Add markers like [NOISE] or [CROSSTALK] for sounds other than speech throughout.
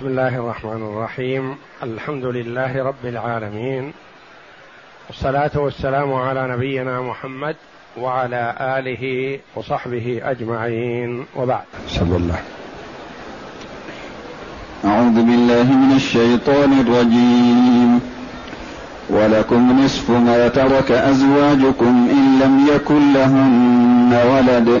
بسم الله الرحمن الرحيم. الحمد لله رب العالمين. والصلاة والسلام على نبينا محمد وعلى آله وصحبه أجمعين. وبعد. صلى الله. أعوذ بالله من الشيطان الرجيم. ولكم نصف ما ترك أزواجكم إن لم يكن لهن ولد.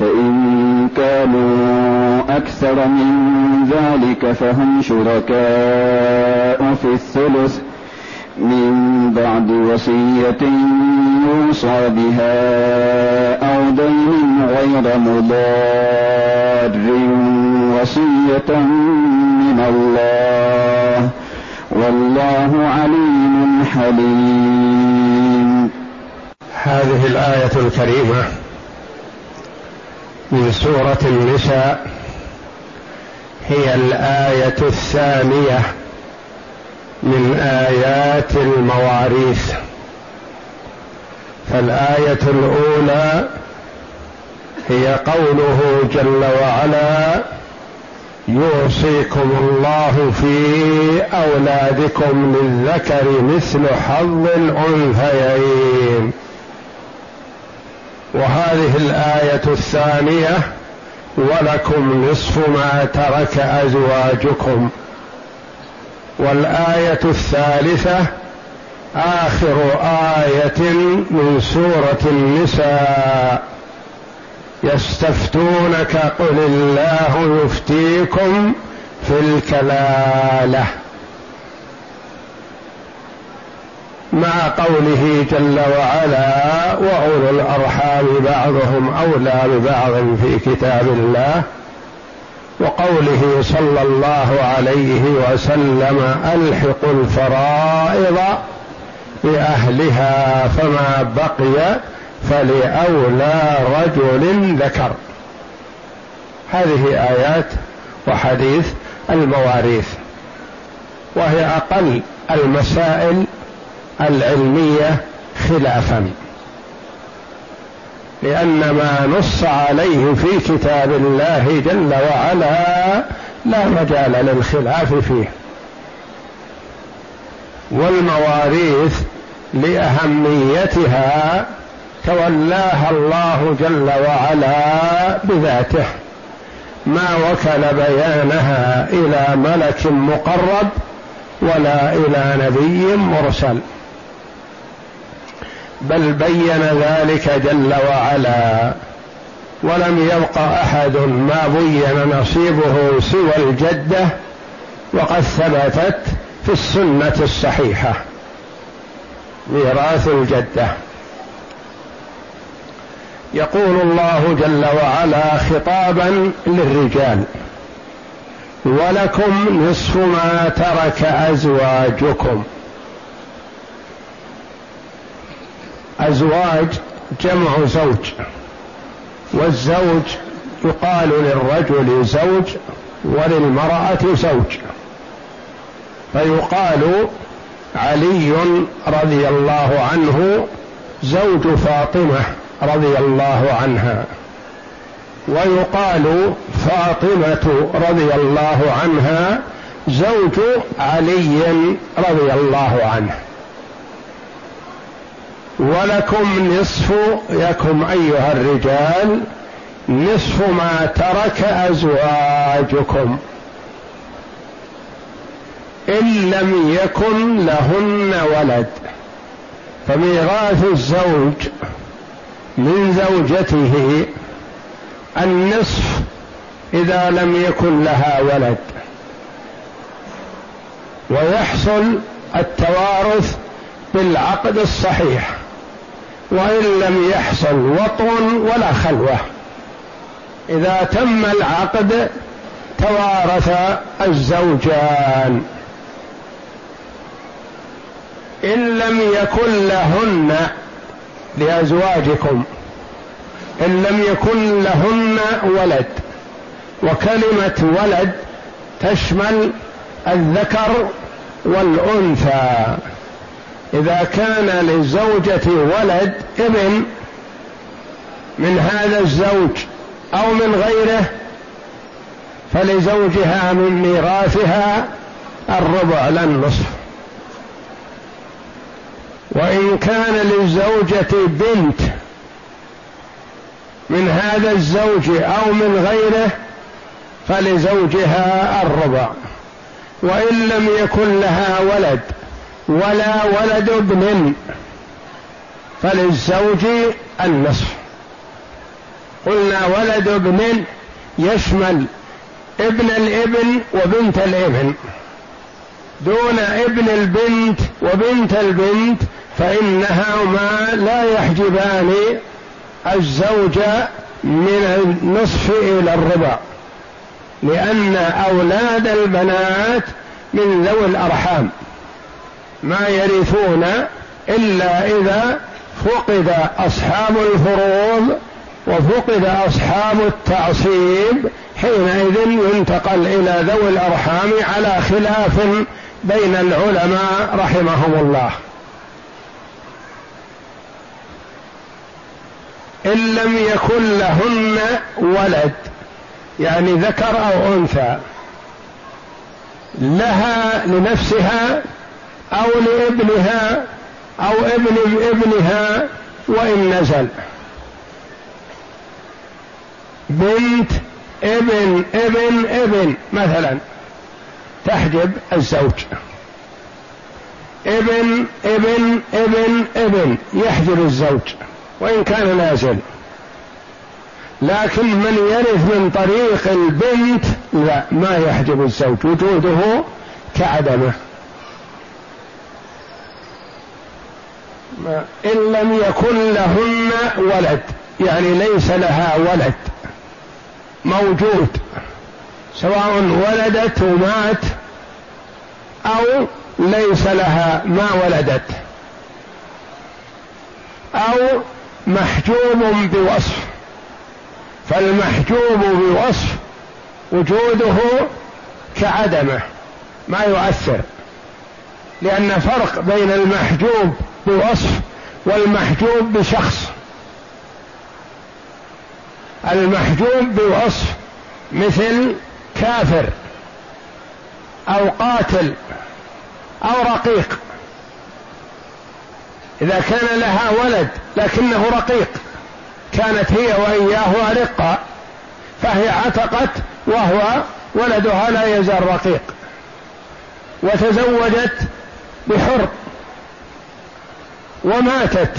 فإن كانوا أكثر من ذلك فهم شركاء في الثلث. من بعد وصية يوصى بها أو دين غير مضار. وصية من الله. والله عليم حليم. هذه الآية الكريمة. من سورة النساء هي الآية الثانية من آيات المواريث. فالآية الأولى هي قوله جل وعلا يوصيكم الله في أولادكم للذكر مثل حظ الأنثيين. وهذه الآية الثانية ولكم نصف ما ترك أزواجكم. والآية الثالثة آخر آية من سورة النساء. يستفتونك قل الله يفتيكم في الكلالة. مع قوله جل وعلا وأولو الأرحام بعضهم أولى ببعض في كتاب الله وقوله صلى الله عليه وسلم الحقوا الفرائض باهلها فما بقي فلأولى رجل ذكر. هذه آيات وحديث المواريث وهي أقل المسائل العلمية خلافا. لأن ما نص عليه في كتاب الله جل وعلا لا مجال للخلاف فيه. والمواريث لأهميتها تولاها الله جل وعلا بذاته. ما وكل بيانها إلى ملك مقرب ولا إلى نبي مرسل. بل بين ذلك جل وعلا. ولم يبق أحد ما بين نصيبه سوى الجدة وقد ثبتت في السنة الصحيحة. ميراث الجدة. يقول الله جل وعلا خطابا للرجال ولكم نصف ما ترك أزواجكم أزواج جمع زوج والزوج يقال للرجل زوج وللمرأة زوج. فيقال علي رضي الله عنه زوج فاطمة رضي الله عنها. ويقال فاطمة رضي الله عنها زوج علي رضي الله عنه. ولكم نصف يكم أيها الرجال نصف ما ترك أزواجكم. إن لم يكن لهن ولد. فميراث الزوج من زوجته النصف إذا لم يكن لها ولد. ويحصل التوارث بالعقد الصحيح. وإن لم يحصل وطن ولا خلوة. إذا تم العقد توارث الزوجان. إن لم يكن لهن لأزواجكم. إن لم يكن لهن ولد. وكلمة ولد تشمل الذكر والأنثى. إذا كان للزوجه ولد ابن من هذا الزوج أو من غيره فلزوجها من ميراثها الربع لا النصف. وإن كان للزوجه بنت من هذا الزوج أو من غيره فلزوجها الربع. وإن لم يكن لها ولد ولا ولد ابن فللزوج النصف قلنا ولد ابن يشمل ابن الابن وبنت الابن. دون ابن البنت وبنت البنت فإنهما لا يحجبان الزوج من النصف إلى الربع لأن أولاد البنات من ذوي الأرحام. ما يرثون إلا إذا فقد أصحاب الفروض وفقد أصحاب التعصيب حينئذ ينتقل إلى ذوي الأرحام على خلاف بين العلماء رحمهم الله. إن لم يكن لهن ولد يعني ذكر أو أنثى لها لنفسها أو لابنها أو ابن ابنها وإن نزل. بنت ابن ابن ابن مثلا تحجب الزوج. ابن ابن ابن ابن يحجب الزوج وإن كان نازل. لكن من يرث من طريق البنت لا ما يحجب الزوج وجوده كعدمه. إن لم يكن لهن ولد يعني ليس لها ولد موجود سواء ولدت ومات أو ليس لها ما ولدت أو محجوب بوصف. فالمحجوب بوصف وجوده كعدمه ما يؤثر لأن فرق بين المحجوب بوصف والمحجوب بشخص. المحجوب بوصف مثل كافر أو قاتل أو رقيق. إذا كان لها ولد لكنه رقيق كانت هي وإياه ارقا فهي عتقت وهو ولدها لا يزال رقيق وتزوجت بحر. وماتت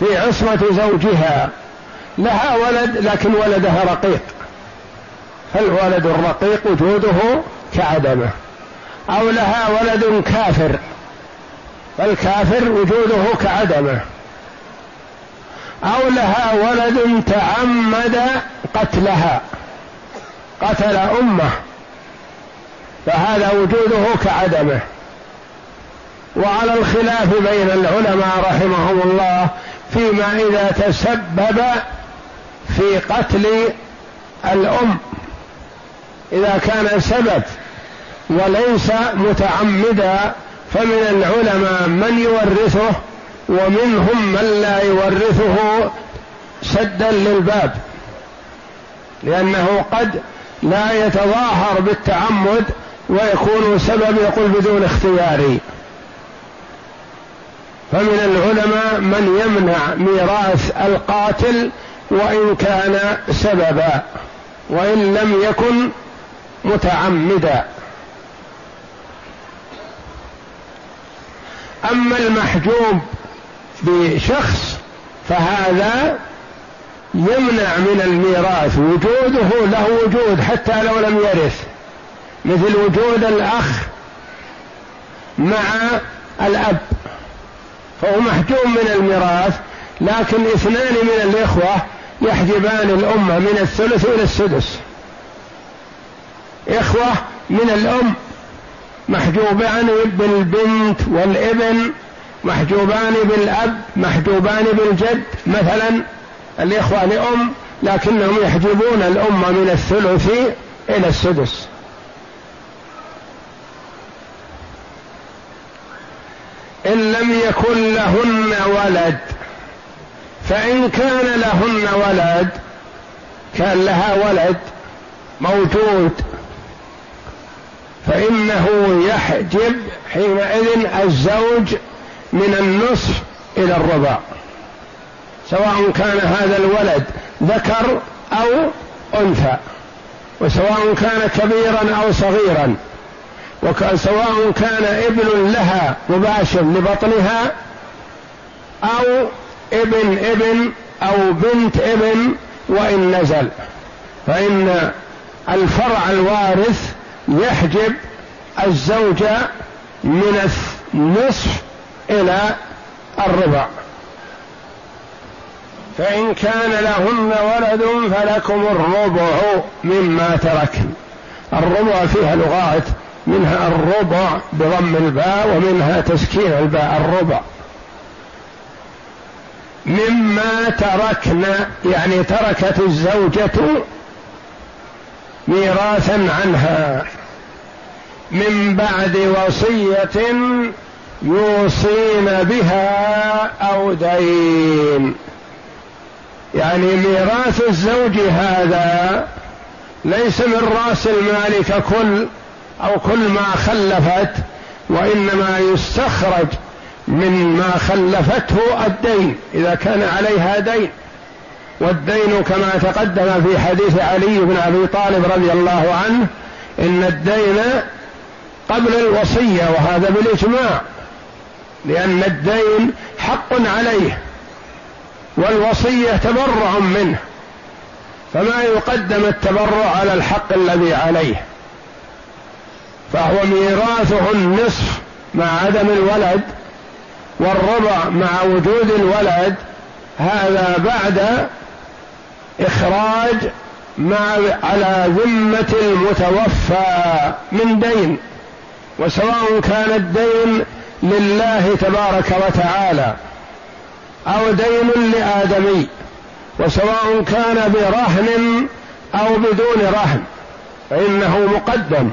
في عصمة زوجها لها ولد لكن ولدها رقيق. فالولد الرقيق وجوده كعدمه. أو لها ولد كافر فالكافر وجوده كعدمه. أو لها ولد تعمد قتلها قتل أمه. فهذا وجوده كعدمه. وعلى الخلاف بين العلماء رحمهم الله فيما إذا تسبب في قتل الأم. إذا كان سبب وليس متعمدا فمن العلماء من يورثه ومنهم من لا يورثه سدا للباب. لأنه قد لا يتظاهر بالتعمد ويكون سبب يقول بدون اختياري. فمن العلماء من يمنع ميراث القاتل وإن كان سببا وإن لم يكن متعمدا. أما المحجوب بشخص فهذا يمنع من الميراث وجوده له وجود حتى لو لم يرث. مثل وجود الأخ مع الأب. فهو محجوم من الميراث لكن اثنان من الإخوة يحجبان الأمة من الثلث إلى السدس. إخوة من الأم محجوبان بالبنت والابن محجوبان بالأب محجوبان بالجد. مثلا الإخوة لأم لكنهم يحجبون الأمة من الثلث إلى السدس. إن لم يكن لهن ولد فإن كان لهن ولد كان لها ولد موجود فإنه يحجب حينئذ الزوج من النصف إلى الربع سواء كان هذا الولد ذكر أو أنثى وسواء كان كبيرا أو صغيرا. وسواء كان ابن لها مباشر لبطنها أو ابن ابن أو بنت ابن وإن نزل. فإن الفرع الوارث يحجب الزوجة من النصف إلى الربع فإن كان لهن ولد فلكم الربع مما تركن. الربع فيها لغات منها الربع بضم الباء ومنها تسكين الباء الربع. مما تركنا يعني تركت الزوجة ميراثا عنها. من بعد وصية يوصين بها أو دين. يعني ميراث الزوج هذا ليس من رأس المال ككل أو كل ما خلفت وإنما يستخرج من ما خلفته الدين إذا كان عليها دين. والدين كما تقدم في حديث علي بن أبي طالب رضي الله عنه إن الدين قبل الوصية وهذا بالإجماع لأن الدين حق عليه والوصية تبرع منه. فما يقدم التبرع على الحق الذي عليه. فهو ميراثه النصف مع عدم الولد والربع مع وجود الولد هذا بعد إخراج مع على ذمة المتوفى من دين وسواء كان الدين لله تبارك وتعالى أو دين لآدمي وسواء كان برهن أو بدون رهن فإنه مقدم.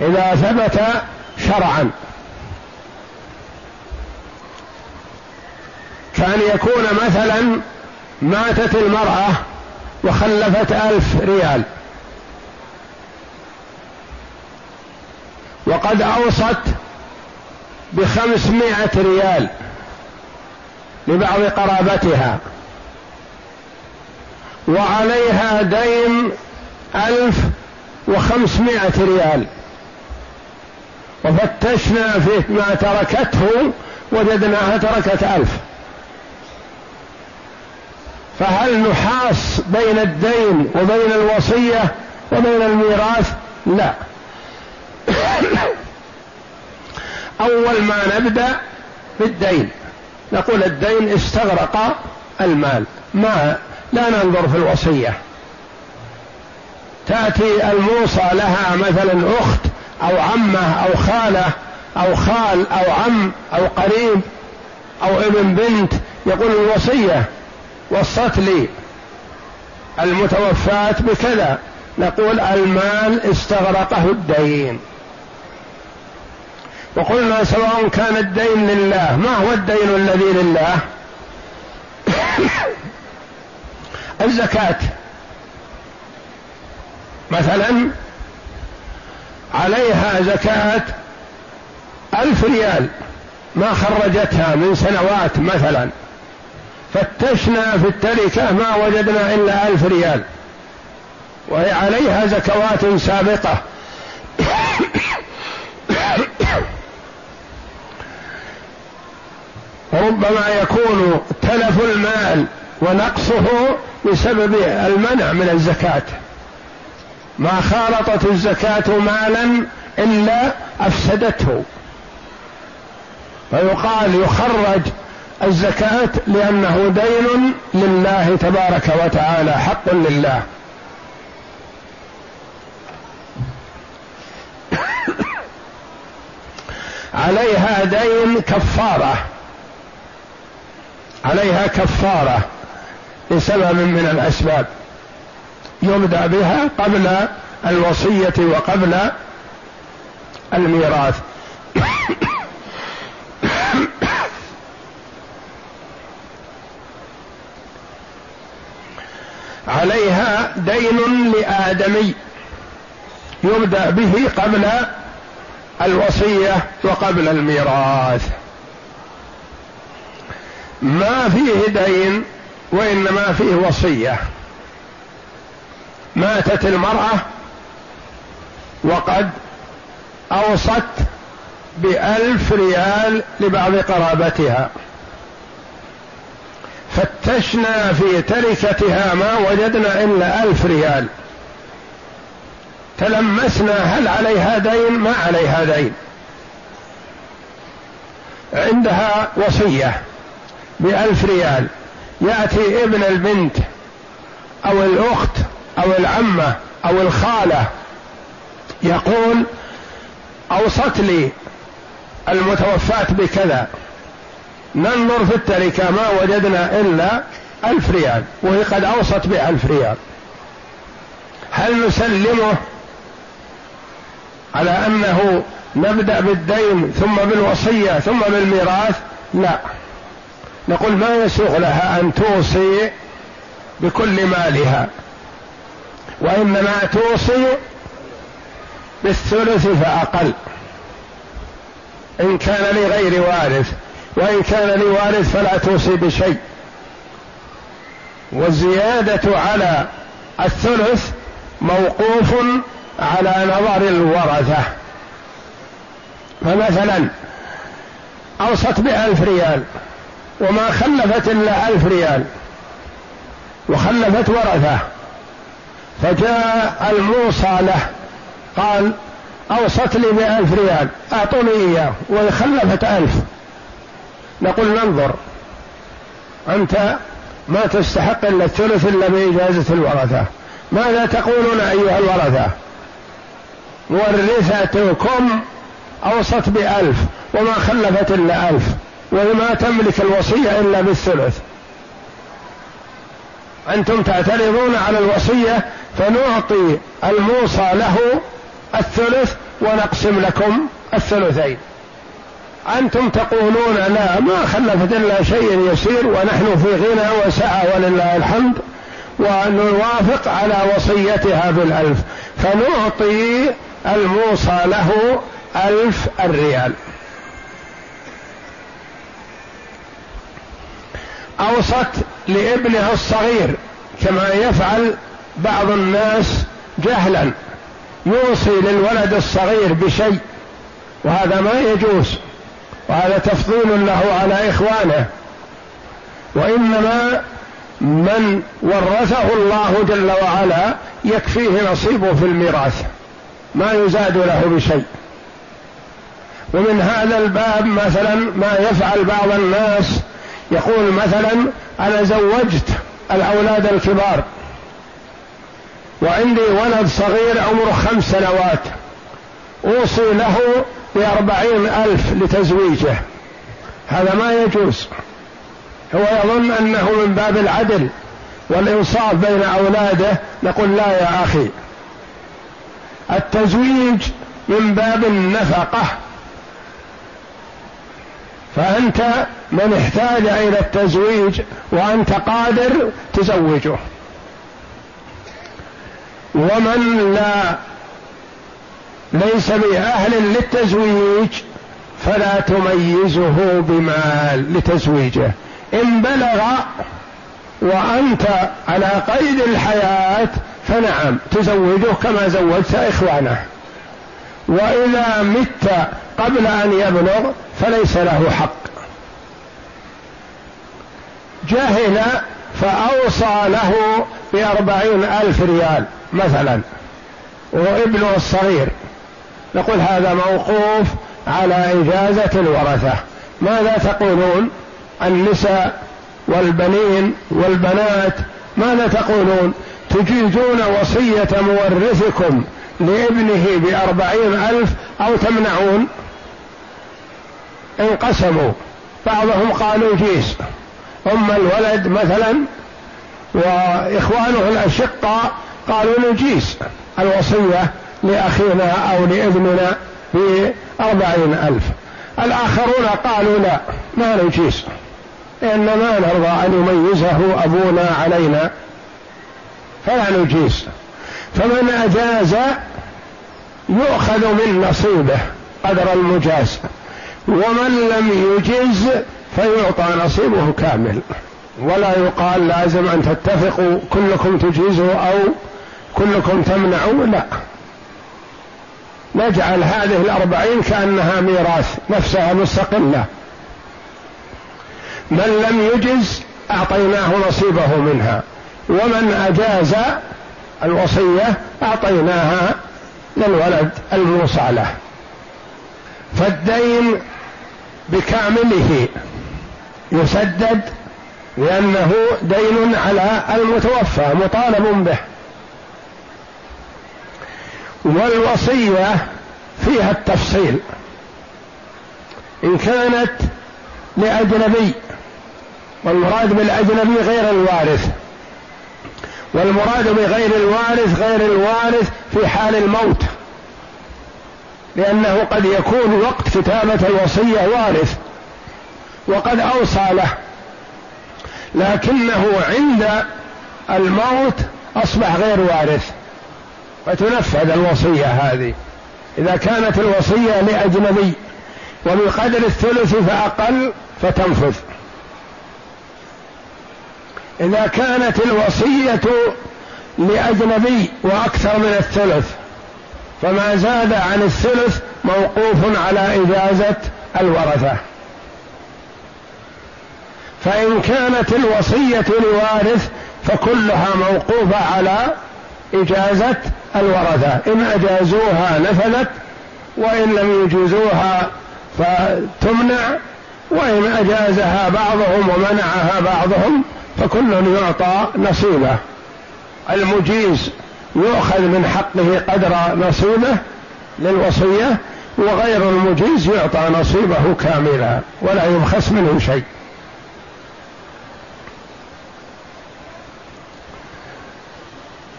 إذا ثبت شرعا. كأن يكون مثلا ماتت المرأة وخلفت ألف ريال. وقد أوصت بخمسمائة ريال لبعض قرابتها. وعليها دين ألف وخمسمائة ريال. وفتشنا في ما تركته وجدناها تركت ألف. فهل نحاص بين الدين وبين الوصية وبين الميراث؟ لا. [COUGHS] أول ما نبدأ بالدين. نقول الدين استغرق المال. ما لا ننظر في الوصية. تأتي الموصى لها مثلا أخت أو عمة أو خالة أو خال أو عم أو قريب أو ابن بنت يقول الوصية وصت لي المتوفاة بكذا. نقول المال استغرقه الدين. وقلنا سواء كان الدين لله ما هو الدين الذي لله؟ [COUGHS] الزكاة. مثلا عليها زكاة ألف ريال ما خرجتها من سنوات مثلا. فتشنا في التركة ما وجدنا إلا ألف ريال. وهي عليها زكوات سابقة. ربما يكون تلف المال ونقصه بسبب المنع من الزكاة. ما خالطت الزكاة مالا إلا أفسدته. فيقال يخرج الزكاة لأنه دين لله تبارك وتعالى حق لله. عليها دين كفارة. عليها كفارة لسبب من الأسباب. يبدا بها قبل الوصية وقبل الميراث. عليها دين لآدمي يبدأ به قبل الوصية وقبل الميراث. ما فيه دين وإنما فيه وصية. ماتت المرأة وقد أوصت بألف ريال لبعض قرابتها. فتشنا في تركتها ما وجدنا إلا ألف ريال. تلمسنا هل عليها دين؟ ما عليها دين. عندها وصية بألف ريال. يأتي ابن البنت أو الأخت أو العمة أو الخالة يقول أوصت لي المتوفاة بكذا. ننظر في التركة ما وجدنا إلا ألف ريال وهي قد أوصت بألف ريال. هل نسلمه؟ على أنه نبدأ بالدين ثم بالوصية ثم بالميراث؟ لا. نقول ما يسوغ لها أن توصي بكل مالها. وإنما توصي بالثلث فأقل. إن كان لغير وارث وإن كان لوارث فلا توصي بشيء. والزيادة على الثلث موقوف على نظر الورثة. فمثلا أوصت بألف ريال وما خلفت إلا ألف ريال وخلفت ورثة. فجاء الموصى له قال أوصت لي بألف ريال أعطوني إياه وخلفت ألف. نقول ننظر أنت ما تستحق إلا الثلث إلا بإجازة الورثة. ماذا تقولون أيها الورثة؟ ورثتكم أوصت بألف وما خلفت إلا ألف وما تملك الوصية إلا بالثلث. أنتم تعترضون على الوصية فنعطي الموصى له الثلث ونقسم لكم الثلثين. أنتم تقولون لا ما خلفت إلا شيء يسير ونحن في غنى وسعة ولله الحمد ونوافق على وصيتها بالألف. فنعطي الموصى له ألف الريال. أوصت لابنها الصغير كما يفعل بعض الناس جهلا يوصي للولد الصغير بشيء وهذا ما يجوز وهذا تفضيل له على إخوانه. وإنما من ورثه الله جل وعلا يكفيه نصيبه في الميراث ما يزاد له بشيء. ومن هذا الباب مثلا ما يفعل بعض الناس يقول مثلا أنا زوجت الأولاد الكبار وعندي ولد صغير عمره خمس سنوات أوصي له بأربعين ألف لتزويجه. هذا ما يجوز. هو يظن أنه من باب العدل والإنصاف بين أولاده. نقول لا يا أخي. التزويج من باب النفقة. فأنت من احتاج إلى التزويج وأنت قادر تزوجه. ومن لا ليس بأهل للتزويج فلا تميزه بمال لتزويجه. إن بلغ وأنت على قيد الحياة فنعم تزوجه كما زوجت إخوانه. وإذا مت قبل أن يبلغ فليس له حق. جهل فأوصى له بأربعين ألف ريال مثلا وابنه الصغير. نقول هذا موقوف على إجازة الورثة. ماذا تقولون النساء والبنين والبنات؟ ماذا تقولون؟ تجيزون وصية مورثكم لابنه بأربعين ألف أو تمنعون؟ انقسموا. بعضهم قالوا جيس. أم الولد مثلا وإخوانه الأشقاء قالوا نجيس الوصية لأخينا أو لابننا بأربعين ألف. الآخرون قالوا لا ما نجيس لأن ما نرضى أن يميزه أبونا علينا. فلا نجيز فمن أجاز يؤخذ من نصيبه قدر المجاز. ومن لم يجز فيعطى نصيبه كامل. ولا يقال لازم أن تتفقوا كلكم تجيزوا أو كلكم تمنعوا لا. نجعل هذه الأربعين كأنها ميراث نفسها مستقلة. من لم يجز أعطيناه نصيبه منها. ومن أجاز الوصية أعطيناها للولد الموصى له. فالدين بكامله يسدد لأنه دين على المتوفى مطالب به. والوصية فيها التفصيل. إن كانت لأجنبي والمراد بالأجنبي غير الوارث والمراد بغير الوارث غير الوارث في حال الموت. لأنه قد يكون وقت كتابة الوصية وارث وقد أوصى له لكنه عند الموت أصبح غير وارث. فتنفذ الوصية هذه. إذا كانت الوصية لأجنبي وبقدر الثلث فأقل فتنفذ. إذا كانت الوصية لأجنبي وأكثر من الثلث فما زاد عن الثلث موقوف على إجازة الورثة. فإن كانت الوصية لوارث فكلها موقوفة على إجازة الورثة. إن أجازوها نفذت وإن لم يجيزوها فتمنع وإن أجازها بعضهم ومنعها بعضهم فكل يعطى نصيبه. المجيز يؤخذ من حقه قدر نصيبه للوصية وغير المجيز يعطى نصيبه كاملا ولا يبخس منه شيء.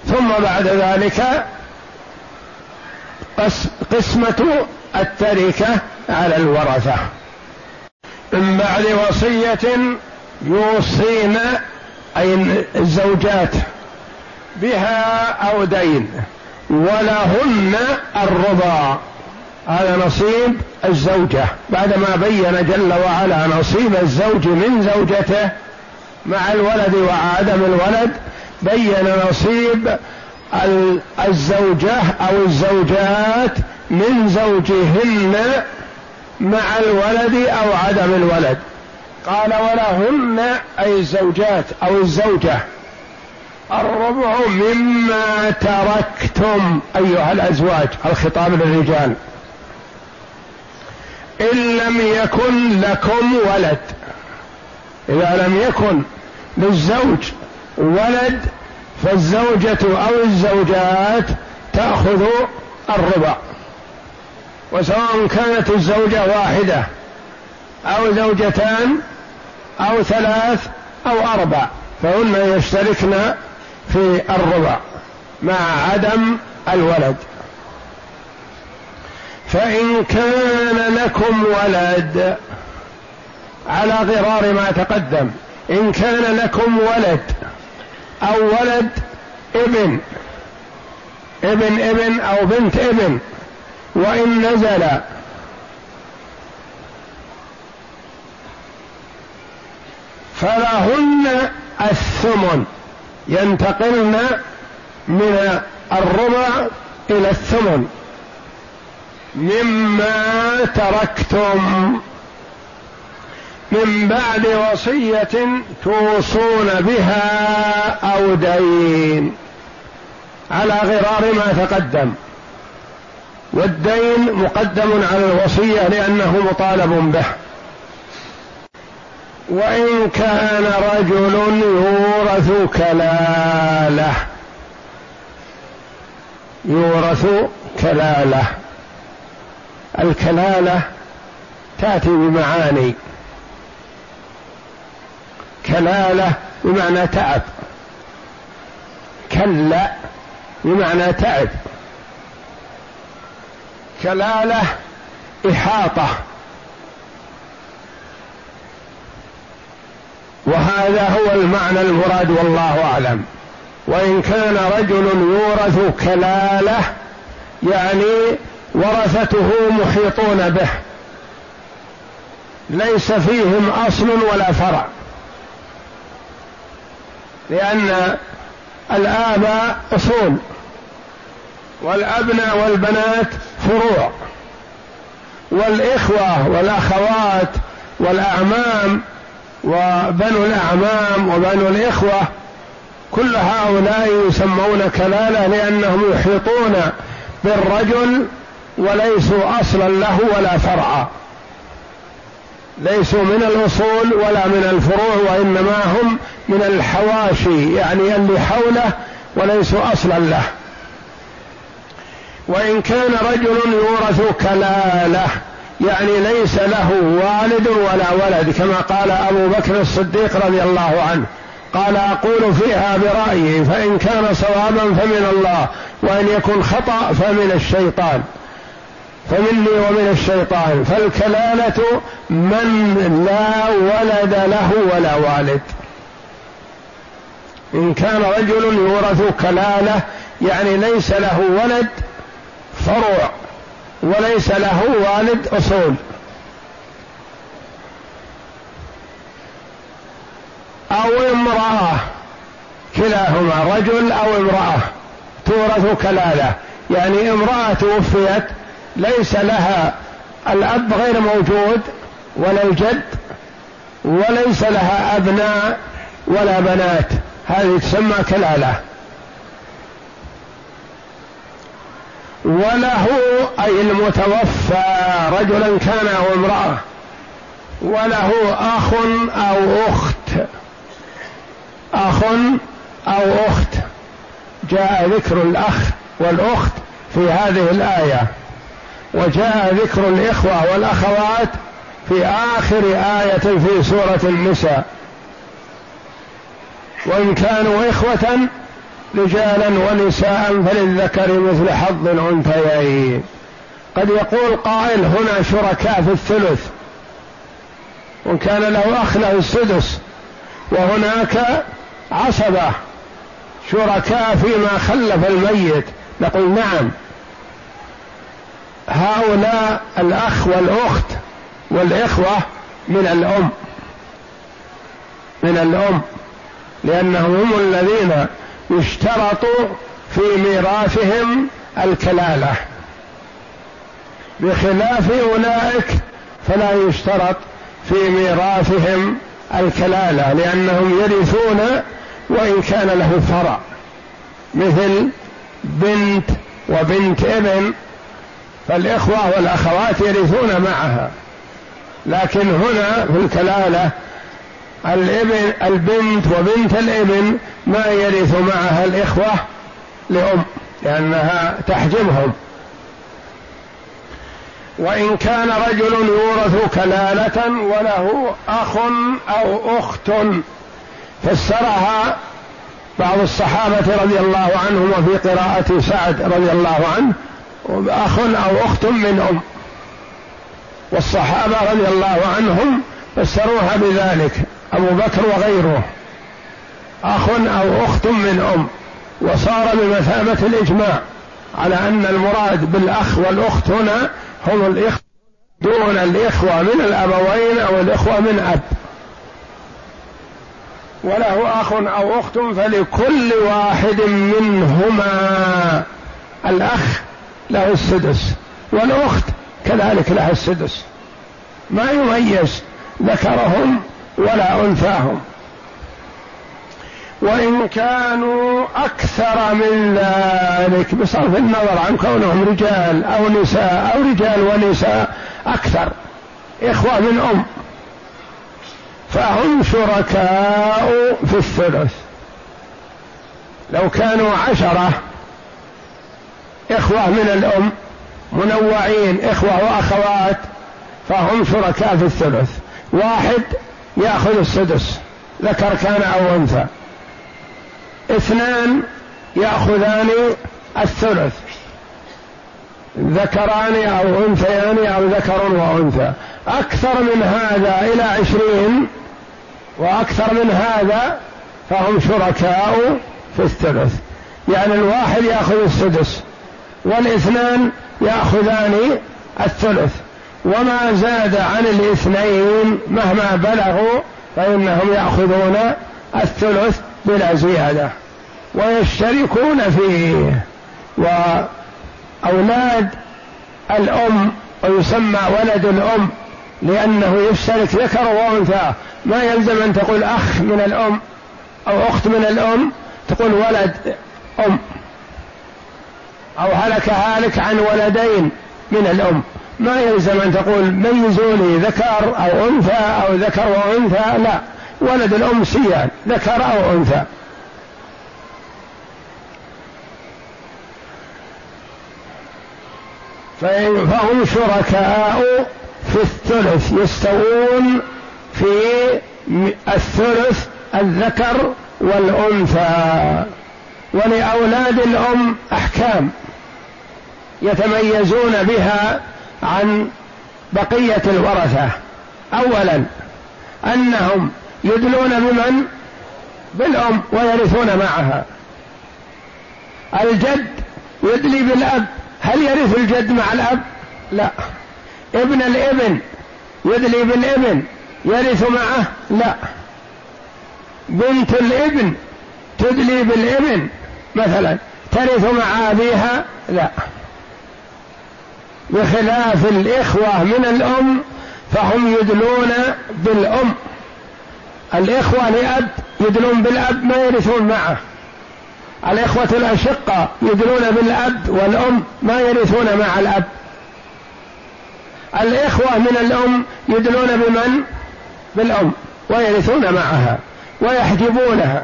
ثم بعد ذلك قسمة التركة على الورثة. من بعد وصية يوصين أي الزوجات. بها أو دين ولهن الرضا. هذا نصيب الزوجة. بعدما بين جل وعلا نصيب الزوج من زوجته مع الولد وعدم الولد بين نصيب الزوجة أو الزوجات من زوجهن مع الولد أو عدم الولد. قال ولهن أي الزوجات أو الزوجة. الربع مما تركتم أيها الأزواج الخطاب للرجال. إن لم يكن لكم ولد إذا لم يكن للزوج ولد فالزوجة أو الزوجات تأخذ الربع. وسواء كانت الزوجة واحدة أو زوجتان أو ثلاث أو أربع فهن يشتركن في الربع مع عدم الولد. فإن كان لكم ولد على غرار ما تقدم. إن كان لكم ولد أو ولد ابن ابن ابن أو بنت ابن وإن نزل فلهن الثمن. ينتقلن من الربع إلى الثمن. مما تركتم من بعد وصية توصون بها أو دين. على غرار ما تقدم. والدين مقدم على الوصية لأنه مطالب به. وإن كان رجل يورث كلالة. يورث كلالة. الكلالة تأتي بمعاني. كلالة بمعنى تعب. كلا بمعنى تعب. كلالة إحاطة. وهذا هو المعنى المراد والله أعلم. وإن كان رجل يورث كلاله يعني ورثته محيطون به. ليس فيهم أصل ولا فرع. لأن الاباء أصول والأبناء والبنات فروع والإخوة والأخوات والأعمام وبنو الأعمام وبنو الإخوة كل هؤلاء يسمون كلاله لأنهم يحيطون بالرجل وليسوا أصلا له ولا فرعا. ليسوا من الأصول ولا من الفروع وإنما هم من الحواشي يعني اللي حوله وليسوا أصلا له. وإن كان رجل يورث كلاله يعني ليس له والد ولا ولد كما قال أبو بكر الصديق رضي الله عنه. قال أقول فيها برأيي فإن كان صوابا فمن الله وإن يكن خطأ فمن الشيطان. فمني ومن الشيطان. فالكلالة من لا ولد له ولا والد. إن كان رجل يورث كلالة يعني ليس له ولد فروع. وليس له والد أصول. أو امرأة كلاهما رجل أو امرأة تورث كلالة. يعني امرأة توفيت ليس لها الأب غير موجود ولا الجد وليس لها أبناء ولا بنات. هذه تسمى كلالة. وله أي المتوفى رجلا كان أو امرأة وله أخ أو أخت أخ أو أخت. جاء ذكر الأخ والأخت في هذه الآية وجاء ذكر الإخوة والأخوات في آخر آية في سورة النساء. وإن كانوا إخوة رجالا ونساء فللذكر مثل حظ الأنثيين. قد يقول قائل هنا شركاء في الثلث. وإن كان له أخ له السدس. وهناك عصبة شركاء فيما خلف الميت. نقول نعم. هؤلاء الأخ والأخت والإخوة من الأم. من الأم. لأنهم هم الذين يشترط في ميراثهم الكلالة. بخلاف أولئك فلا يشترط في ميراثهم الكلالة لأنهم يرثون وإن كان له فرع. مثل بنت وبنت ابن فالإخوة والأخوات يرثون معها. لكن هنا في الكلالة الابن البنت وبنت الابن ما يرث معها الإخوة لأم لأنها تحجبهم. وإن كان رجل يورث كلالة وله أخ أو أخت فسرها بعض الصحابة رضي الله عنهم وفي قراءة سعد رضي الله عنه أخ أو أخت من أم. والصحابة رضي الله عنهم فسروها بذلك. أبو بكر وغيره أخ أو أخت من أم وصار بمثابة الإجماع على أن المراد بالأخ والأخت هنا هم الإخوة دون الإخوة من الأبوين أو الإخوة من أب. وله أخ أو أخت فلكل واحد منهما الأخ له السدس والأخت كذلك لها السدس. ما يميز ذكرهم ولا أنثاهم. وإن كانوا أكثر من ذلك بصرف النظر عن كونهم رجال أو نساء أو رجال ونساء أكثر إخوة من أم فهم شركاء في الثلث. لو كانوا عشرة إخوة من الأم منوعين إخوة وأخوات فهم شركاء في الثلث. واحد يأخذ السدس ذكر كان أو أنثى. اثنان يأخذان الثلث ذكران أو أنثيان أو ذكر وأنثى. أكثر من هذا إلى عشرين وأكثر من هذا فهم شركاء في الثلث. يعني الواحد يأخذ السدس والإثنان يأخذان الثلث. وما زاد عن الاثنين مهما بلغوا فإنهم يأخذون الثلث بلا زيادة ويشتركون فيه. وأولاد الأم ويسمى ولد الأم لأنه يشترك ذكر وأنثى. ما يلزم أن تقول أخ من الأم أو أخت من الأم تقول ولد أم. أو هلك هالك عن ولدين من الأم. ما يلزم أن تقول ميزوا لي ذكر أو أنثى أو ذكر وأنثى لا. ولد الأم سيان ذكر أو أنثى. فهم شركاء في الثلث يستوون في الثلث الذكر والأنثى. ولأولاد الأم أحكام يتميزون بها عن بقية الورثة. أولا أنهم يدلون بمن؟ بالأم ويرثون معها. الجد يدلي بالأب. هل يرث الجد مع الأب؟ لا. ابن الابن يدلي بالابن. يرث معه؟ لا. بنت الابن تدلي بالابن مثلا. ترث مع أبيها؟ لا. بخلاف الإخوة من الأم فهم يدلون بالأم. الإخوة لأب يدلون بالأب ما يرثون معه. الإخوة الأشقة يدلون بالأب والأم ما يرثون مع الأب. الإخوة من الأم يدلون بمن؟ بالأم ويرثون معها ويحجبونها.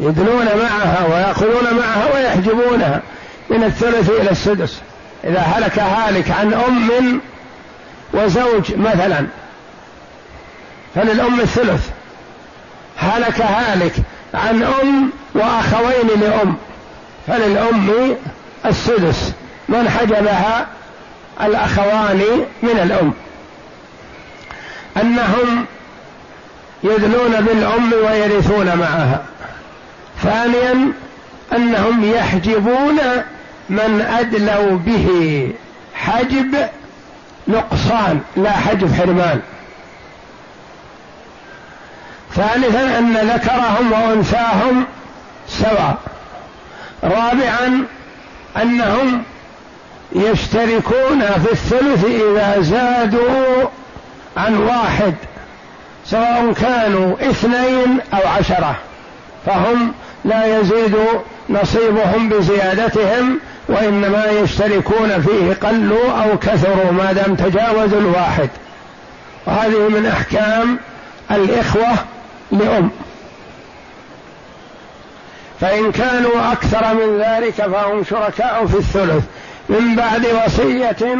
يدلون معها ويأخذون معها ويحجبونها من الثلث إلى السدس. إذا هلك هالك عن أم وزوج مثلا فللأم الثلث. هلك هالك عن أم وأخوين لأم فللأم السدس من حجبها؟ الأخوان من الأم. أنهم يدلون بالأم ويرثون معها. ثانيا أنهم يحجبون من أدلوا به حجب نقصان لا حجب حرمان. ثالثا أن ذكرهم وأنثاهم سواء. رابعا أنهم يشتركون في الثلث إذا زادوا عن واحد سواء كانوا اثنين أو عشرة فهم لا يزيد نصيبهم بزيادتهم وإنما يشتركون فيه قلوا أو كثروا ما دام تجاوزوا الواحد. وهذه من أحكام الإخوة لأم. فإن كانوا أكثر من ذلك فهم شركاء في الثلث. من بعد وصية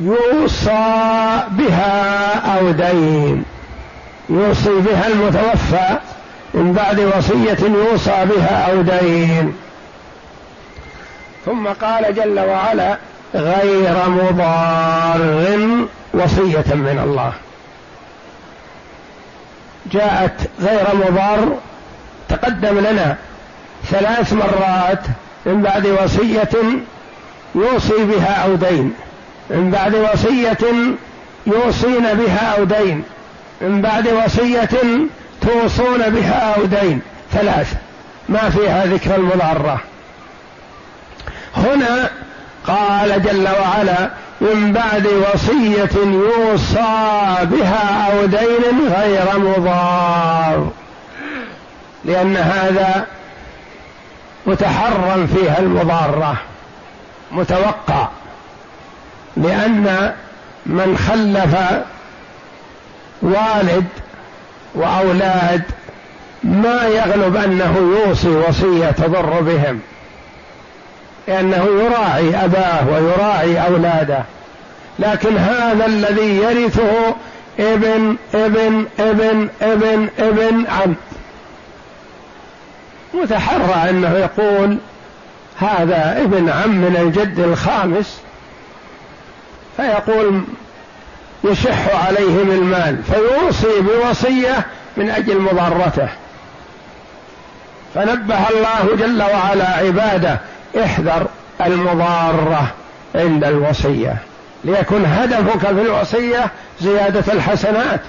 يوصى بها أو دين. يوصي بها المتوفى. من بعد وصية يوصى بها أو دين. ثم قال جل وعلا غير مضار وصية من الله. جاءت غير مضار تقدم لنا ثلاث مرات من بعد وصية يوصي بها أو دين. من بعد وصية يوصين بها أو دين. من بعد وصية توصون بها أو دين. ثلاث. ما فيها ذكر المضارة. هنا قال جل وعلا من بعد وصية يوصى بها أو دين غير مضار. لأن هذا متحرم فيها المضارة متوقع لأن من خلف والد وأولاد ما يغلب أنه يوصي وصية تضر بهم. لأنه يراعي أباه ويراعي أولاده. لكن هذا الذي يرثه ابن ابن ابن ابن ابن عم. متحرى أنه يقول هذا ابن عم من الجد الخامس. فيقول يشح عليهم المال فيوصي بوصية من أجل مضارته فنبه الله جل وعلا عباده احذر المضارة عند الوصية ليكن هدفك في الوصية زيادة الحسنات.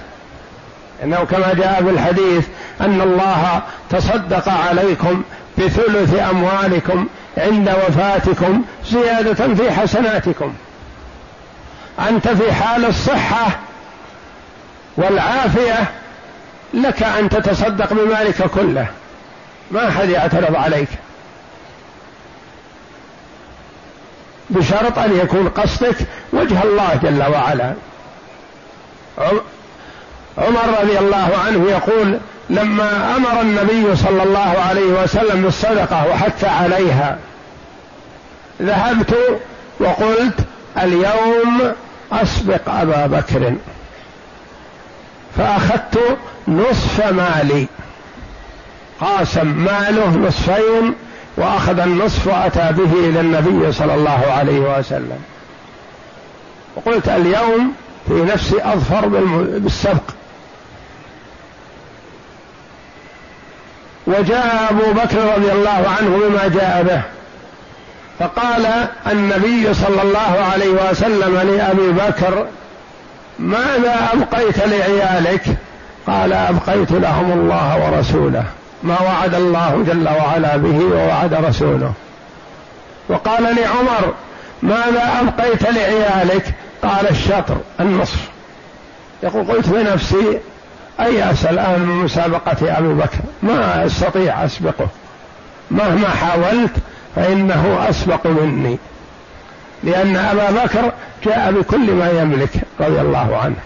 إنه كما جاء في الحديث أن الله تصدق عليكم بثلث أموالكم عند وفاتكم زيادة في حسناتكم. أنت في حال الصحة والعافية لك أن تتصدق بمالك كله. ما احد يعترض عليك. بشرط أن يكون قصدك وجه الله جل وعلا. عمر رضي الله عنه يقول لما أمر النبي صلى الله عليه وسلم بالصدقة وحث عليها ذهبت وقلت اليوم أسبق أبا بكر. فأخذت نصف مالي. قاسم ماله نصفين وأخذ النصف وأتى به إلى النبي صلى الله عليه وسلم. وقلت اليوم في نفسي أظفر بالسبق. وجاء أبو بكر رضي الله عنه بما جاء به. فقال النبي صلى الله عليه وسلم لأبي بكر ماذا أبقيت لعيالك؟ قال أبقيت لهم الله ورسوله. ما وعد الله جل وعلا به ووعد رسوله. وقال لعمر ماذا أبقيت لعيالك؟ قال الشطر النصف. يقول قلت بنفسي أيأس الآن من مسابقة أبي بكر؟ ما أستطيع أسبقه. مهما حاولت فإنه أسبق مني. لأن أبا بكر جاء بكل ما يملك رضي الله عنه.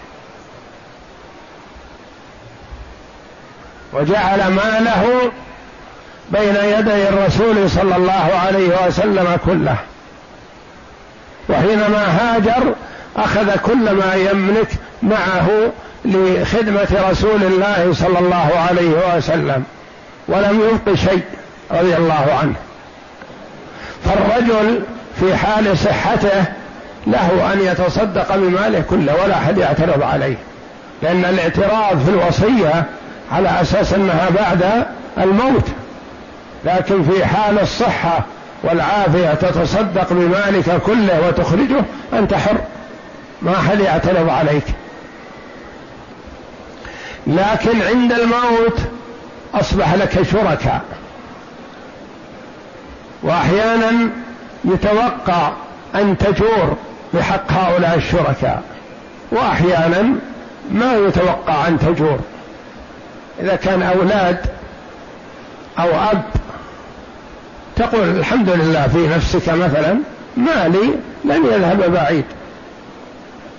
وجعل ماله بين يدي الرسول صلى الله عليه وسلم كله. وحينما هاجر أخذ كل ما يملك معه لخدمة رسول الله صلى الله عليه وسلم ولم يبق شيء رضي الله عنه. فالرجل في حال صحته له أن يتصدق بماله كله ولا أحد يعترض عليه لأن الاعتراض في الوصية على أساس أنها بعد الموت. لكن في حال الصحة والعافية تتصدق بمالك كله وتخرجه أنت حر. ما احد يعترض عليك. لكن عند الموت أصبح لك شركاء. وأحيانا يتوقع أن تجور بحق هؤلاء الشركاء. وأحيانا ما يتوقع أن تجور. إذا كان أولاد أو أب تقول الحمد لله في نفسك مثلا مالي لن يذهب بعيد.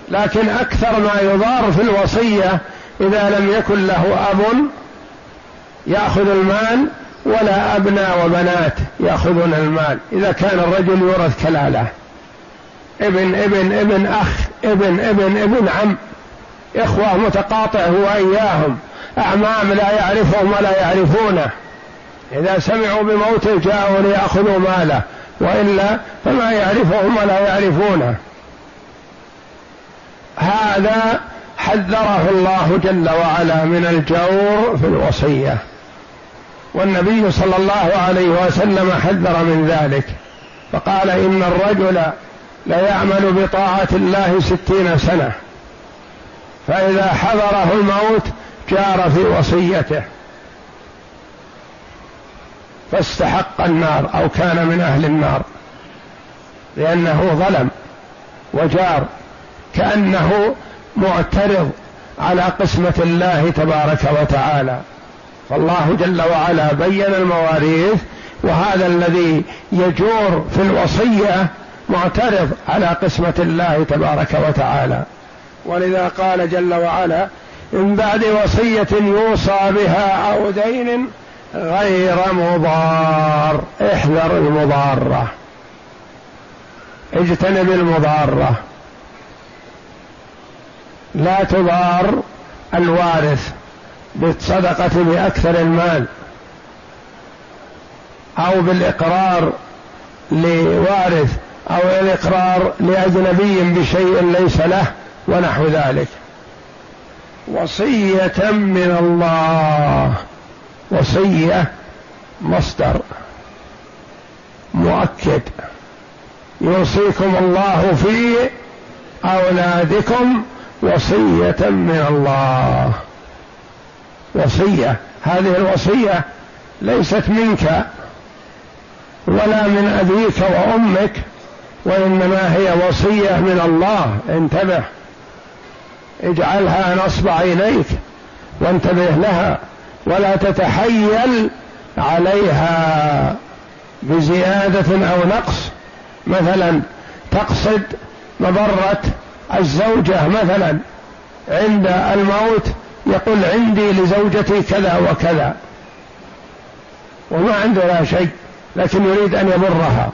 لكن أكثر ما يضار في الوصية إذا لم يكن له أب يأخذ المال ولا أبناء وبنات يأخذون المال. إذا كان الرجل يورث كلالة ابن ابن ابن أخ ابن ابن ابن عم إخوة متقاطع هو إياهم. أعمام لا يعرفهم ولا يعرفونه. إذا سمعوا بموته جاءوا ليأخذوا ماله وإلا فما يعرفهم ولا يعرفونه. هذا حذره الله جل وعلا من الجور في الوصية. والنبي صلى الله عليه وسلم حذر من ذلك. فقال إن الرجل ليعمل بطاعة الله ستين سنة. فإذا حضره الموت جار في وصيته. فاستحق النار أو كان من أهل النار. لأنه ظلم وجار. كأنه معترض على قسمة الله تبارك وتعالى. فالله جل وعلا بين المواريث وهذا الذي يجور في الوصية معترض على قسمة الله تبارك وتعالى. ولذا قال جل وعلا من بعد وصية يوصى بها أو دين غير مضار. احذر المضارة. اجتنب المضارة. لا تضار الوارث بالصدقة بأكثر المال أو بالإقرار لوارث أو الإقرار لأجنبي بشيء ليس له ونحو ذلك. وصية من الله. وصية مصدر مؤكد. يوصيكم الله في أولادكم وصية من الله. وصية هذه الوصية ليست منك ولا من أبيك وأمك وإنما هي وصية من الله. انتبه. اجعلها نصب عينيك وانتبه لها ولا تتحيل عليها بزيادة أو نقص. مثلا تقصد مضرة الزوجة مثلا عند الموت يقول عندي لزوجتي كذا وكذا. وما عنده لا شيء لكن يريد أن يبرها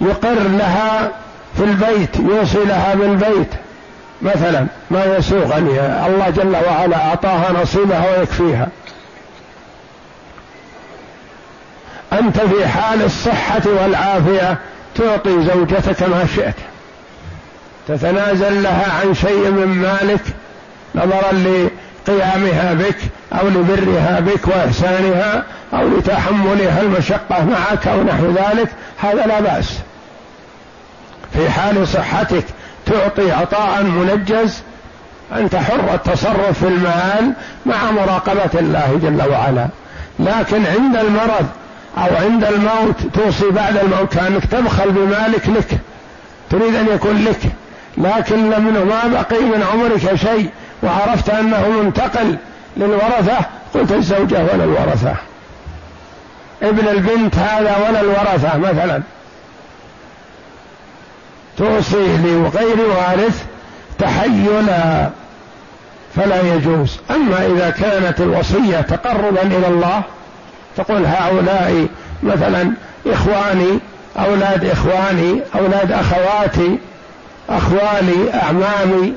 يقر لها في البيت يوصي لها بالبيت. مثلا ما يسوغ ان الله جل وعلا أعطاها نصيبها ويكفيها. أنت في حال الصحة والعافية تعطي زوجتك ما شئت. تتنازل لها عن شيء من مالك نظرا قيامها بك أو لبرها بك وإحسانها أو لتحملها المشقة معك أو نحو ذلك هذا لا بأس. في حال صحتك تعطي عطاء منجز. أنت حر التصرف في المال مع مراقبة الله جل وعلا. لكن عند المرض أو عند الموت توصي بعد الموت كأنك تبخل بمالك لك. تريد أن يكون لك. لكن منه ما بقي من عمرك شيء وعرفت أنه منتقل للورثة قلت الزوجة ولا الورثة. ابن البنت هذا ولا الورثة مثلا. توصي لغير وارث تحيلا فلا يجوز. أما إذا كانت الوصية تقربا إلى الله تقول هؤلاء مثلا إخواني أولاد إخواني أولاد أخواتي أخوالي أعمامي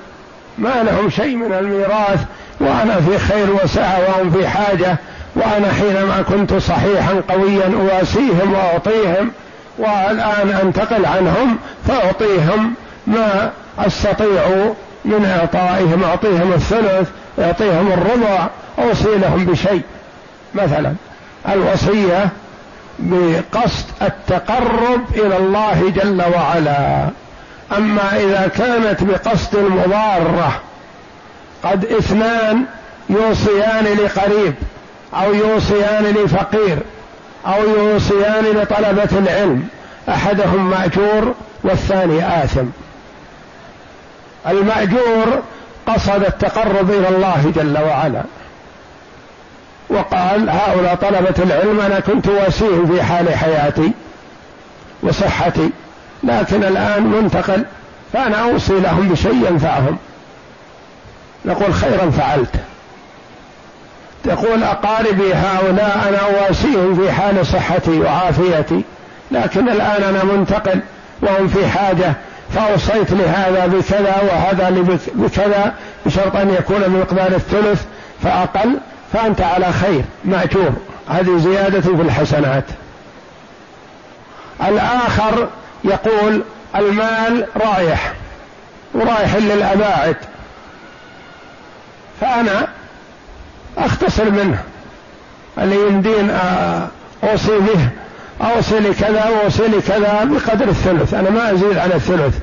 ما لهم شيء من الميراث وأنا في خير وسعة وهم في حاجة وأنا حينما كنت صحيحا قويا أواسيهم وأعطيهم والآن أنتقل عنهم فأعطيهم ما أستطيع من إعطائهم أعطيهم الثلث أعطيهم الربع أوصي لهم بشيء. مثلا الوصية بقصد التقرب إلى الله جل وعلا. أما إذا كانت بقصد المضاره قد اثنان يوصيان لقريب أو يوصيان لفقير. أو يوصيان لطلبة العلم أحدهم مأجور والثاني آثم. المأجور قصد التقرب إلى الله جل وعلا. وقال هؤلاء طلبة العلم أنا كنت واسيهم في حال حياتي وصحتي لكن الآن منتقل فأنا أوصي لهم بشيء ينفعهم. نقول خيرا فعلت تقول أقاربي هؤلاء أنا أواسيهم في حال صحتي وعافيتي لكن الآن أنا منتقل وهم في حاجة فأوصيت لهذا بكذا وهذا بكذا بشرط أن يكون بمقدار الثلث فأقل فأنت على خير مأجور. هذه زيادة في الحسنات. الآخر يقول المال رايح ورايح للأباعد فأنا أختصر منه. اللي يمدين أوصي به أوصي لكذا وأوصي لكذا بقدر الثلث. أنا ما أزيد على الثلث.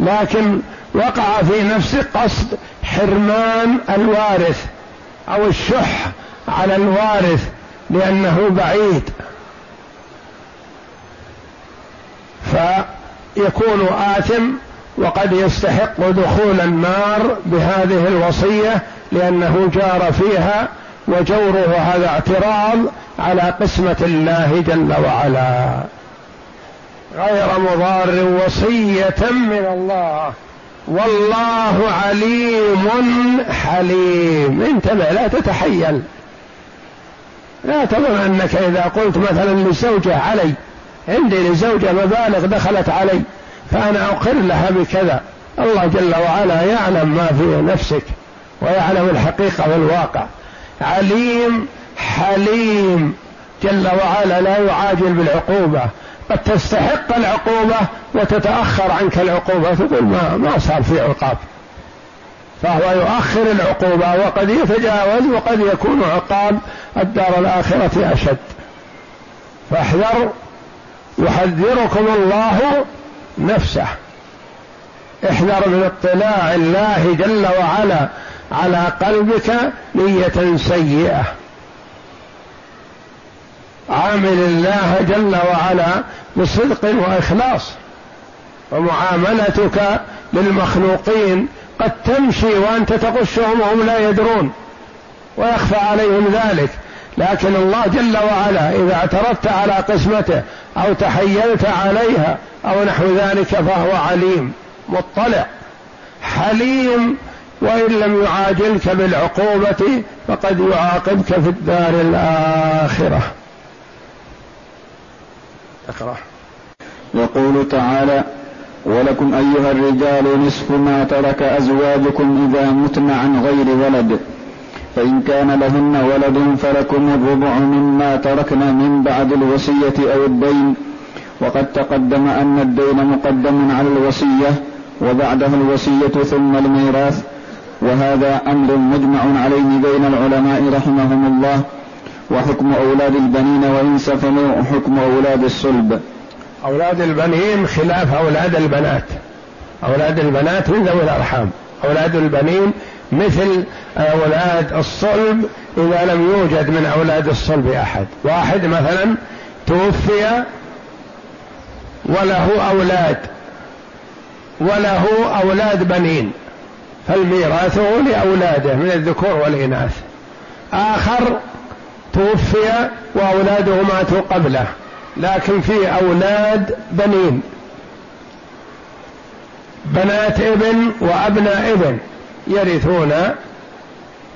لكن وقع في نفسي قصد حرمان الوارث أو الشح على الوارث لأنه بعيد. فيكون آثم وقد يستحق دخول النار بهذه الوصية لأنه جار فيها وجوره هذا اعتراض على قسمة الله جل وعلا. غير مضار وصية من الله. والله عليم حليم. انتبه لا تتحيل. لا تظن أنك إذا قلت مثلا لزوجة علي عندي لزوجة مبالغ دخلت علي فأنا أقر لها بكذا. الله جل وعلا يعلم ما في نفسك ويعلم الحقيقة والواقع. عليم حليم. جل وعلا لا يعاجل بالعقوبة قد تستحق العقوبة وتتأخر عنك العقوبة. تقول ما ما صار في عقاب. فهو يؤخر العقوبة وقد يتجاوز وقد يكون عقاب الدار الآخرة أشد. فاحذر يحذركم الله نفسه. احذر من اطلاع الله جل وعلا على قلبك نية سيئة. عامل الله جل وعلا بصدق وإخلاص. ومعاملتك للمخلوقين قد تمشي وأنت تغشهم وهم لا يدرون. ويخفى عليهم ذلك. لكن الله جل وعلا إذا اعترضت على قسمته أو تحيلت عليها أو نحو ذلك فهو عليم مطلع. حليم وإن لم يعاجلك بالعقوبة فقد يعاقبك في الدار الآخرة. اقرأ. يقول تعالى ولكم أيها الرجال نصف ما ترك أزواجكم إذا متن عن غير ولد. فإن كان لهن ولد فلكم الربع مما تركن من بعد الوصية أو الدين. وقد تقدم أن الدين مقدم على الوصية وبعدها الوصية ثم الميراث. وهذا أمر مجمع عليه بين العلماء رحمهم الله وحكم أولاد البنين وإن سفنوا حكم أولاد الصلب. أولاد البنين خلاف أولاد البنات. أولاد البنات من ذوي الأرحام؟ أولاد البنين مثل أولاد الصلب إذا لم يوجد من أولاد الصلب أحد. واحد مثلا توفي وله أولاد وله أولاد بنين. فالميراث لأولاده من الذكور والإناث. آخر توفي وأولاده ماتوا قبله لكن في أولاد بنين. بنات ابن وأبناء ابن يرثون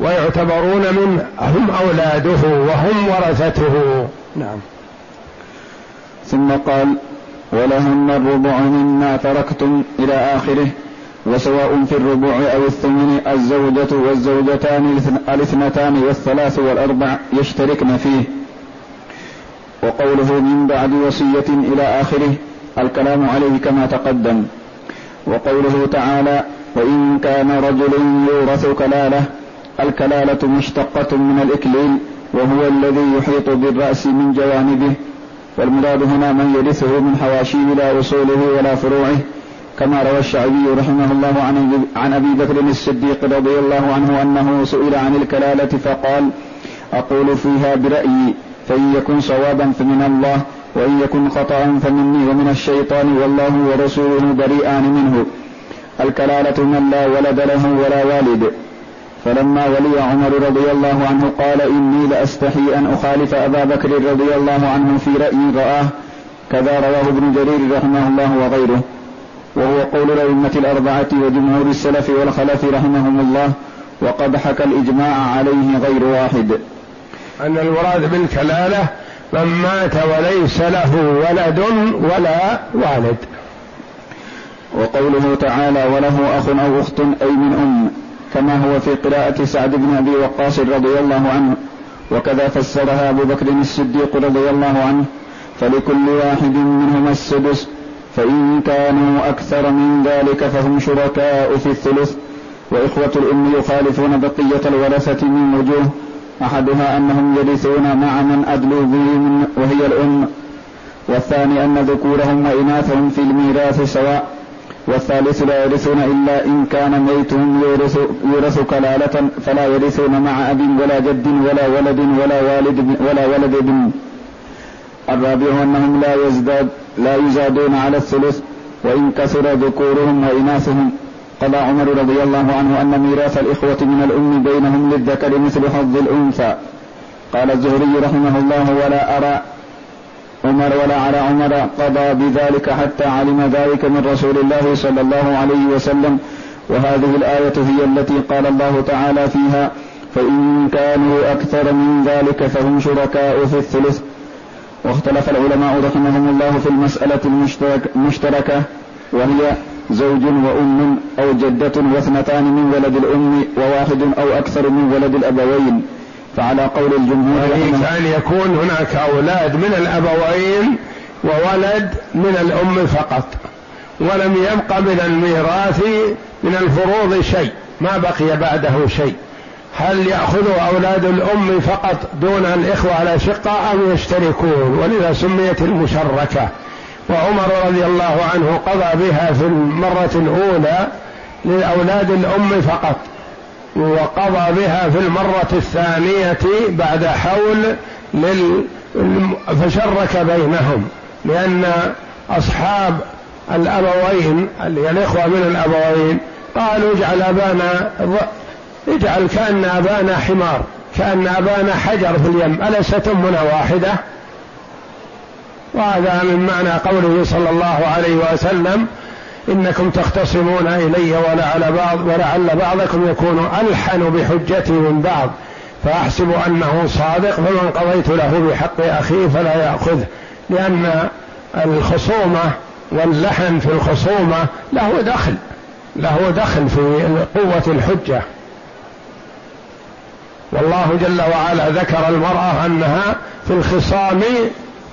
ويعتبرون من هم أولاده وهم ورثته. نعم. ثم قال ولهن الربع مما تركتم إلى آخره. وسواء في الربع أو الثمن الزوجة والزوجتان الاثنتان والثلاث والأربع يشتركن فيه. وقوله من بعد وصية إلى آخره الكلام عليه كما تقدم. وقوله تعالى وإن كان رجل يورث كلالة الكلالة مشتقة من الإكليل وهو الذي يحيط بالرأس من جوانبه والمراد هنا من يرثه من حواشيه لا أصوله ولا فروعه كما روى الشعبي رحمه الله عن عن أبي بكر الصديق رضي الله عنه أنه سئل عن الكلالة فقال أقول فيها برأيي فإن يكن صوابا فمن الله وإن يكن خطأ فمني ومن الشيطان والله ورسوله بريئان منه. الكلالة من لا ولد له ولا والد. فلما ولي عمر رضي الله عنه قال إني لأستحي أن أخالف أبا بكر رضي الله عنه في رأي رآه كذا رواه ابن جرير رحمه الله وغيره. وهو قول الأئمة الأربعة وجمهور السلف والخلف رحمهم الله وقد حكى الإجماع عليه غير واحد. أن المراد بالكلالة من مات وليس له ولد ولا والد. وقوله تعالى وله أخ أو أخت أي من أم كما هو في قراءة سعد بن أبي وقاص رضي الله عنه وكذا فسرها أبو بكر الصديق رضي الله عنه فلكل واحد منهما السدس فإن كانوا أكثر من ذلك فهم شركاء في الثلث. وإخوة الأم يخالفون بقية الورثة من وجوه. أحدها أنهم يرثون مع من أدلوا بهم وهي الأم. والثاني أن ذكورهم وإناثهم في الميراث سواء. والثالث لا يرثون إلا إن كان ميتهم يورث, يورث كلالة فلا يرثون مع أب ولا جد ولا ولد ولا والد ولا ولد ابن. الرابع أنهم لا يزداد لا يزادون على الثلث وإن كثر ذكورهم وإناثهم. قضى عمر رضي الله عنه أن ميراث الإخوة من الأم بينهم للذكر مثل حظ الأنثى. قال الزهري رحمه الله ولا أرى عمر ولا على عمر قضى بذلك حتى علم ذلك من رسول الله صلى الله عليه وسلم. وهذه الآية هي التي قال الله تعالى فيها فإن كانوا أكثر من ذلك فهم شركاء في الثلث. واختلف العلماء رحمهم الله في المسألة المشتركة وهي زوج وأم أو جدة واثنتان من ولد الأم وواحد أو أكثر من ولد الأبوين. فعلى قول الجمهور يعني كان يكون هناك أولاد من الأبوين وولد من الأم فقط ولم يبق من الميراث من الفروض شيء ما بقي بعده شيء. هل يأخذ أولاد الأم فقط دون الإخوة على شقة أم يشتركون؟ ولذا سميت المشركة. وعمر رضي الله عنه قضى بها في المرة الأولى لأولاد الأم فقط وقضى بها في المرة الثانية بعد حول لل فشرك بينهم لأن أصحاب الأبوين الإخوة من الأبوين قالوا اجعل أبانا اجعل كأن أبانا حمار كأن أبانا حجر في اليم ألست أمنا واحدة؟ وهذا من معنى قوله صلى الله عليه وسلم إنكم تختصمون إلي ولعل بعض ولعل بعضكم يكون ألحن بحجتي من بعض فأحسب أنه صادق فمن قضيت له بحق أخيه فلا يأخذه لأن الخصومة واللحن في الخصومة له دخل له دخل في قوة الحجة. والله جل وعلا ذكر المرأة أنها في الخصام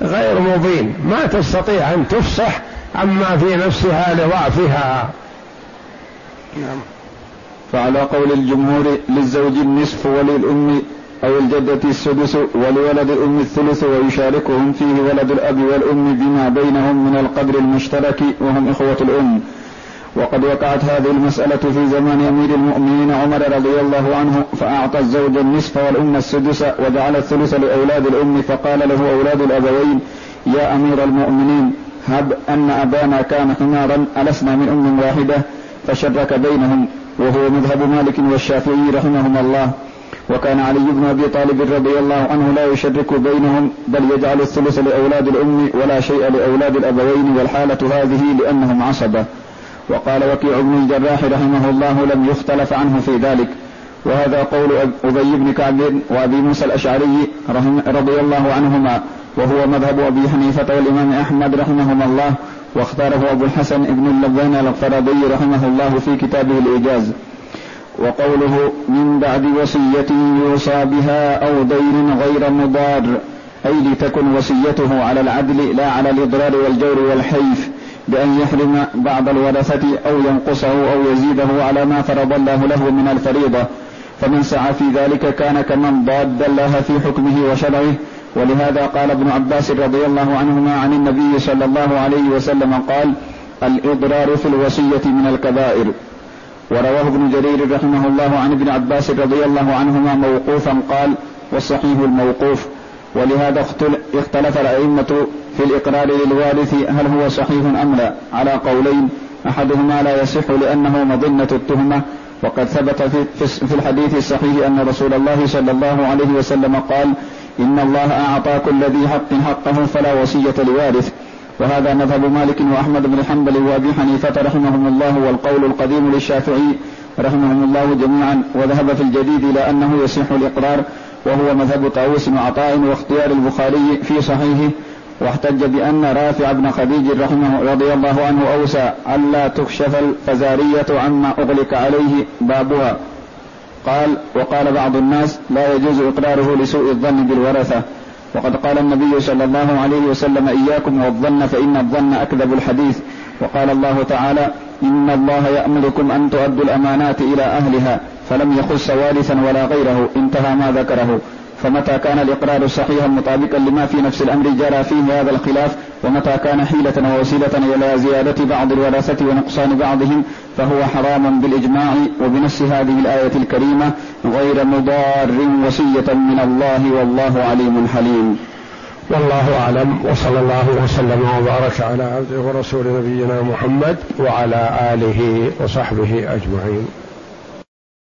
غير مبين ما تستطيع أن تفصح عما في نفسها لضعفها. نعم. فعلى قول الجمهور للزوج النصف وللأم أو الجدة السدس ولولد الأم الثلث ويشاركهم فيه ولد الأب والأم بما بينهم من القدر المشترك وهم إخوة الأم. وقد وقعت هذه المسألة في زمان أمير المؤمنين عمر رضي الله عنه فأعطى الزوج النصف والأم السدس وجعل الثلث لأولاد الأم فقال له أولاد الأبوين يا أمير المؤمنين هب أن أبانا كان حمارا ألسنا من أم واحدة فشرك بينهم. وهو مذهب مالك والشافعي رحمهما الله. وكان علي بن أبي طالب رضي الله عنه لا يشرك بينهم بل يجعل الثلث لأولاد الأم ولا شيء لأولاد الأبوين والحالة هذه لأنهم عصبة. وقال وكيع بن الجراح رحمه الله لم يختلف عنه في ذلك. وهذا قول أبي بن كعب وأبي موسى الأشعري رضي الله عنهما وهو مذهب أبي حنيفة والإمام أحمد رحمهما الله واختاره أبو الحسن ابن اللبان الفرضي رحمه الله في كتابه الإيجاز. وقوله من بعد وصية يوصى بها أو دين غير مضار أي لتكن وصيته على العدل لا على الإضرار والجور والحيف. بأن يحرم بعض الورثة أو ينقصه أو يزيده على ما فرض الله له من الفريضة. فمن سعى في ذلك كان كمن ضاد الله في حكمه وشرعه. ولهذا قال ابن عباس رضي الله عنهما عن النبي صلى الله عليه وسلم قال الإضرار في الوصية من الكبائر. ورواه ابن جرير رحمه الله عن ابن عباس رضي الله عنهما موقوفا قال والصحيح الموقوف. ولهذا اختلف الأئمة في الإقرار للوارث هل هو صحيح أم لا؟ على قولين أحدهما لا يصح لأنه مظنة التهمة. وقد ثبت في الحديث الصحيح أن رسول الله صلى الله عليه وسلم قال إن الله أعطى كل ذي حق حقه فلا وصية لوارث. وهذا مذهب مالك وأحمد بن حنبل وأبي حنيفة رحمهم الله والقول القديم للشافعي رحمهم الله جميعا. وذهب في الجديد إلى أنه يصح الإقرار وهو مذهب طاووس وعطاء واختيار البخاري في صحيحه. واحتج بأن رافع بن خديج رحمه رضي الله عنه أوسى ألا تكشف الفزارية عما أغلق عليه بابها. قال وقال بعض الناس لا يجوز إقراره لسوء الظن بالورثة. وقد قال النبي صلى الله عليه وسلم إياكم والظن فإن الظن أكذب الحديث. وقال الله تعالى إن الله يأمركم أن تؤدوا الأمانات إلى أهلها فلم يخص وارثا ولا غيره. انتهى ما ذكره. فمتى كان الإقرار صحيحا مطابقا لما في نفس الأمر جرى فيه هذا الخلاف ومتى كان حيلة ووسيلة إلى زيادة بعض الورثة ونقصان بعضهم فهو حرام بالإجماع وبنص هذه الآية الكريمة غير مضار وصية من الله والله عليم حليم. والله أعلم وصلى الله وسلم وبارك على عبده ورسول نبينا محمد وعلى آله وصحبه أجمعين.